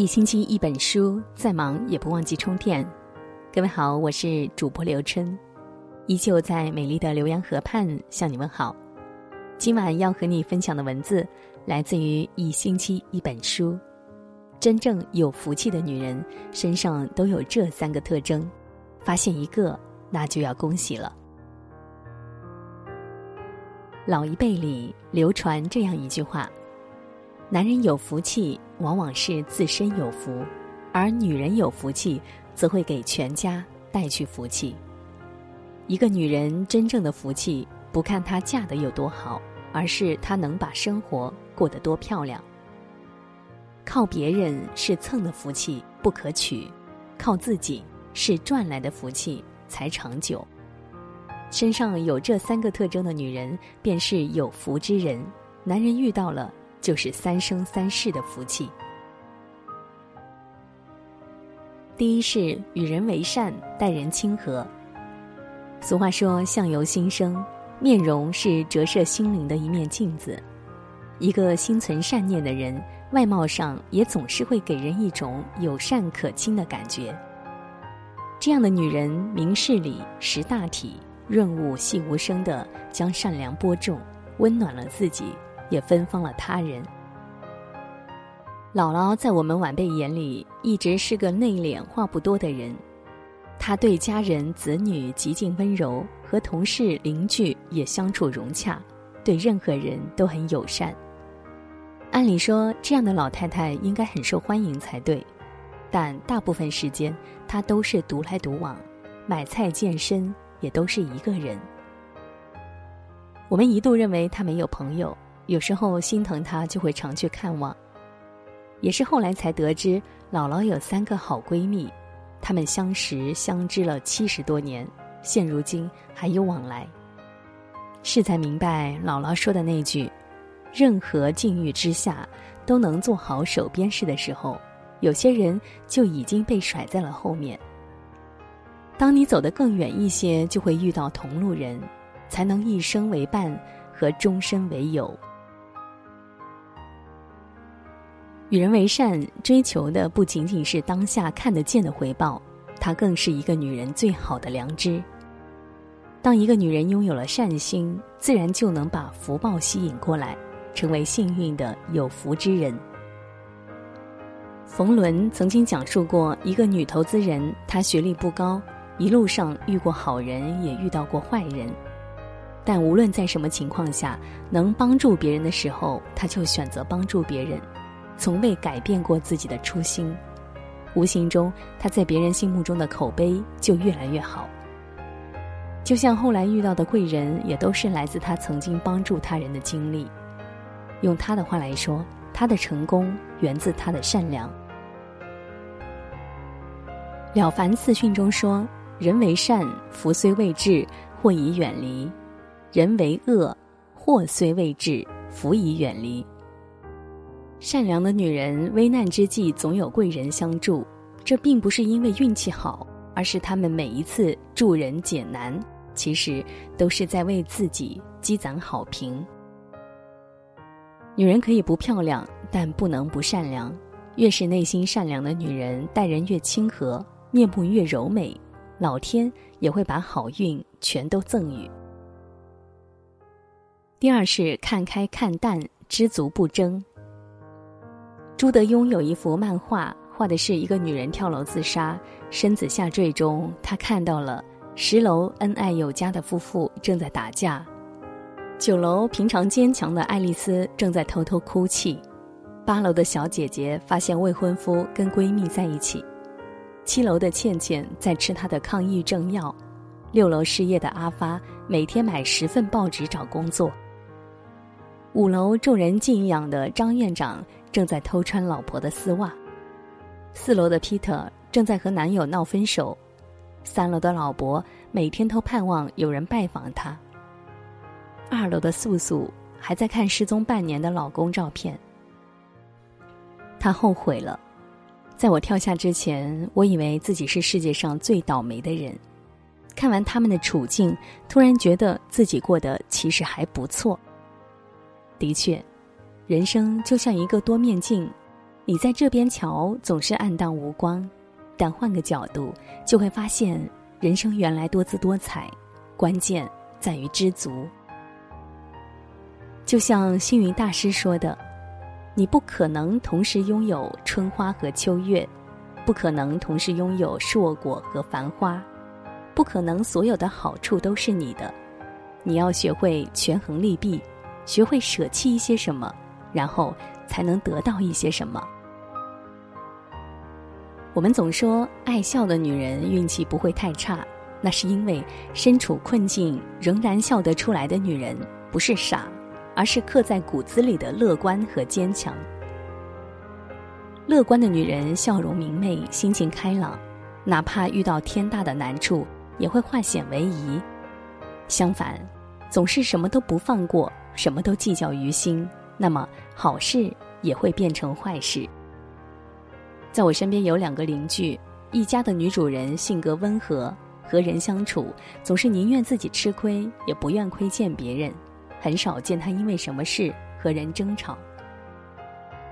一星期一本书，再忙也不忘记充电。各位好，我是主播刘春，依旧在美丽的浏阳河畔向你问好。今晚要和你分享的文字来自于一星期一本书。真正有福气的女人身上都有这三个特征，发现一个，那就要恭喜了。老一辈里流传这样一句话。男人有福气，往往是自身有福；而女人有福气，则会给全家带去福气。一个女人真正的福气，不看她嫁得有多好，而是她能把生活过得多漂亮。靠别人是蹭的福气，不可取；靠自己是赚来的福气，才长久。身上有这三个特征的女人，便是有福之人。男人遇到了。就是三生三世的福气。第一是与人为善，待人亲和。俗话说：“相由心生，面容是折射心灵的一面镜子。”一个心存善念的人，外貌上也总是会给人一种友善可亲的感觉。这样的女人，明事理，识大体，润物细无声的将善良播种，温暖了自己。也芬芳了他人。姥姥在我们晚辈眼里一直是个内敛、话不多的人，她对家人、子女极尽温柔，和同事、邻居也相处融洽，对任何人都很友善。按理说，这样的老太太应该很受欢迎才对，但大部分时间她都是独来独往，买菜、健身也都是一个人。我们一度认为她没有朋友。有时候心疼她，就会常去看望。也是后来才得知，姥姥有三个好闺蜜，她们相识相知了七十多年，现如今还有往来。是才明白姥姥说的那句：“任何境遇之下都能做好手边事的时候，有些人就已经被甩在了后面。当你走得更远一些，就会遇到同路人，才能一生为伴和终身为友。”与人为善，追求的不仅仅是当下看得见的回报，它更是一个女人最好的良知。当一个女人拥有了善心，自然就能把福报吸引过来，成为幸运的有福之人。冯仑曾经讲述过一个女投资人，她学历不高，一路上遇过好人，也遇到过坏人，但无论在什么情况下，能帮助别人的时候，她就选择帮助别人。从未改变过自己的初心，无形中他在别人心目中的口碑就越来越好。就像后来遇到的贵人，也都是来自他曾经帮助他人的经历。用他的话来说，他的成功源自他的善良。《了凡四训》中说：“人为善，福虽未至，祸已远离；人为恶，祸虽未至，福已远离。”善良的女人，危难之际总有贵人相助，这并不是因为运气好，而是她们每一次助人解难，其实都是在为自己积攒好评。女人可以不漂亮，但不能不善良。越是内心善良的女人，待人越亲和，面目越柔美，老天也会把好运全都赠予。第二是看开看淡，知足不争。朱德庸有一幅漫画，画的是一个女人跳楼自杀，身子下坠中，他看到了十楼恩爱有加的夫妇正在打架，九楼平常坚强的爱丽丝正在偷偷哭泣，八楼的小姐姐发现未婚夫跟闺蜜在一起，七楼的倩倩在吃她的抗抑郁症药，六楼失业的阿发每天买十份报纸找工作，五楼众人敬仰的张院长。正在偷穿老婆的丝袜，四楼的皮特正在和男友闹分手，三楼的老伯每天都盼望有人拜访他。二楼的素素还在看失踪半年的老公照片，她后悔了，在我跳下之前，我以为自己是世界上最倒霉的人。看完他们的处境，突然觉得自己过得其实还不错。的确。人生就像一个多面镜，你在这边瞧，总是暗淡无光，但换个角度，就会发现人生原来多姿多彩。关键在于知足。就像星云大师说的：“你不可能同时拥有春花和秋月，不可能同时拥有硕果和繁花，不可能所有的好处都是你的。你要学会权衡利弊，学会舍弃一些什么，然后才能得到一些什么。”我们总说爱笑的女人运气不会太差，那是因为身处困境仍然笑得出来的女人不是傻，而是刻在骨子里的乐观和坚强。乐观的女人笑容明媚，心情开朗，哪怕遇到天大的难处也会化险为夷。相反，总是什么都不放过，什么都计较于心，那么好事也会变成坏事。在我身边有两个邻居，一家的女主人性格温和，和人相处总是宁愿自己吃亏，也不愿亏欠别人，很少见她因为什么事和人争吵。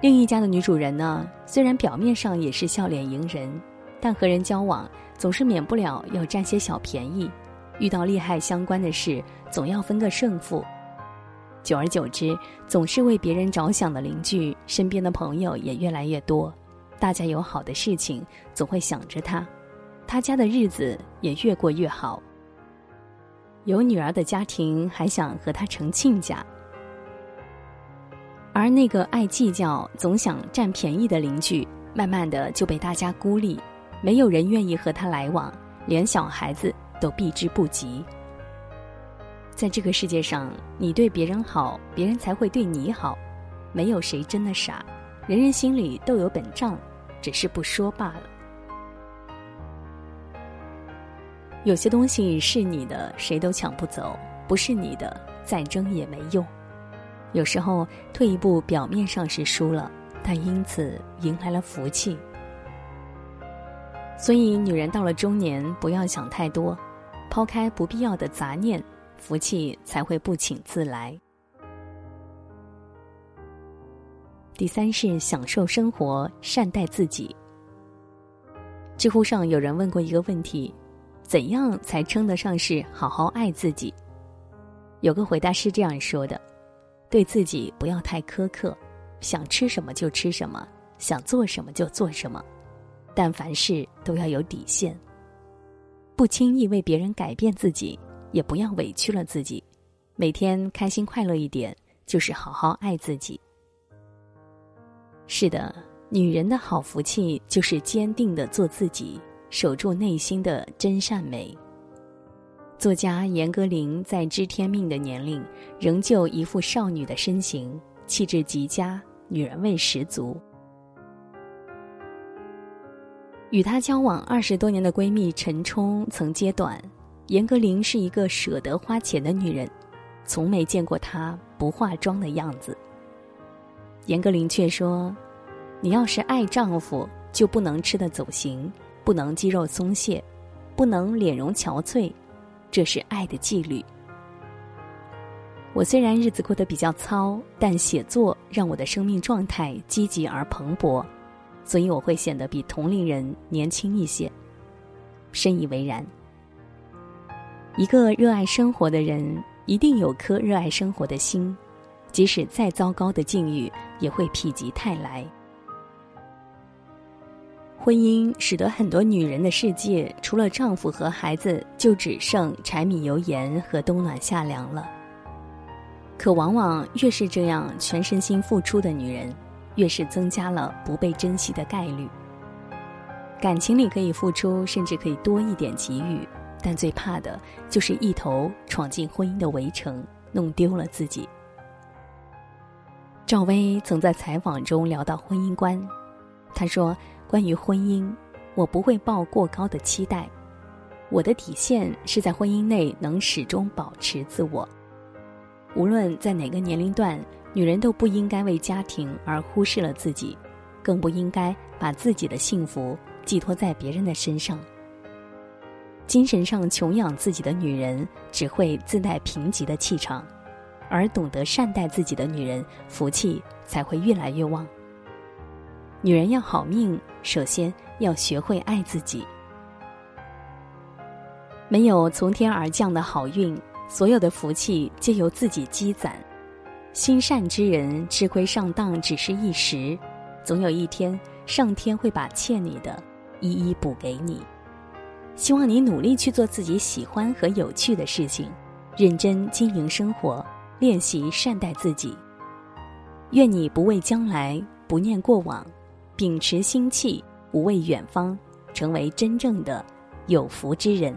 另一家的女主人呢，虽然表面上也是笑脸迎人，但和人交往总是免不了要占些小便宜，遇到利害相关的事，总要分个胜负。久而久之，总是为别人着想的邻居，身边的朋友也越来越多。大家有好的事情，总会想着他，他家的日子也越过越好。有女儿的家庭还想和他成亲家，而那个爱计较、总想占便宜的邻居，慢慢的就被大家孤立，没有人愿意和他来往，连小孩子都避之不及。在这个世界上，你对别人好，别人才会对你好，没有谁真的傻。人人心里都有本账，只是不说罢了。有些东西是你的，谁都抢不走；不是你的，再争也没用。有时候退一步，表面上是输了，但因此迎来了福气。所以，女人到了中年，不要想太多，抛开不必要的杂念，福气才会不请自来。第三是享受生活，善待自己。知乎上有人问过一个问题：怎样才称得上是好好爱自己？有个回答是这样说的：对自己不要太苛刻，想吃什么就吃什么，想做什么就做什么，但凡事都要有底线，不轻易为别人改变自己，也不要委屈了自己。每天开心快乐一点，就是好好爱自己。是的，女人的好福气就是坚定的做自己，守住内心的真善美。作家严歌苓在知天命的年龄，仍旧一副少女的身形，气质极佳，女人味十足。与她交往二十多年的闺蜜陈冲曾揭短，严歌苓是一个舍得花钱的女人，从没见过她不化妆的样子。严歌苓却说：“你要是爱丈夫，就不能吃得走形，不能肌肉松懈，不能脸容憔悴，这是爱的纪律。我虽然日子过得比较糙，但写作让我的生命状态积极而蓬勃，所以我会显得比同龄人年轻一些。深以为然。一个热爱生活的人，一定有颗热爱生活的心。”即使再糟糕的境遇，也会否极泰来。婚姻使得很多女人的世界，除了丈夫和孩子，就只剩柴米油盐和冬暖夏凉了。可往往越是这样全身心付出的女人，越是增加了不被珍惜的概率。感情里可以付出，甚至可以多一点给予，但最怕的就是一头闯进婚姻的围城，弄丢了自己。赵薇曾在采访中聊到婚姻观，她说：“关于婚姻，我不会抱过高的期待，我的底线是在婚姻内能始终保持自我。无论在哪个年龄段，女人都不应该为家庭而忽视了自己，更不应该把自己的幸福寄托在别人的身上。精神上穷养自己的女人，只会自带贫瘠的气场。”而懂得善待自己的女人，福气才会越来越旺。女人要好命，首先要学会爱自己。没有从天而降的好运，所有的福气皆由自己积攒。心善之人吃亏上当只是一时，总有一天上天会把欠你的一一补给你。希望你努力去做自己喜欢和有趣的事情，认真经营生活，练习善待自己。愿你不畏将来，不念过往，秉持心气，无畏远方，成为真正的有福之人。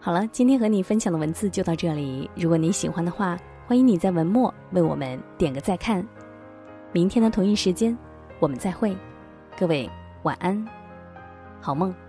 好了，今天和你分享的文字就到这里。如果你喜欢的话，欢迎你在文末为我们点个再看。明天的同一时间，我们再会。各位晚安，好梦。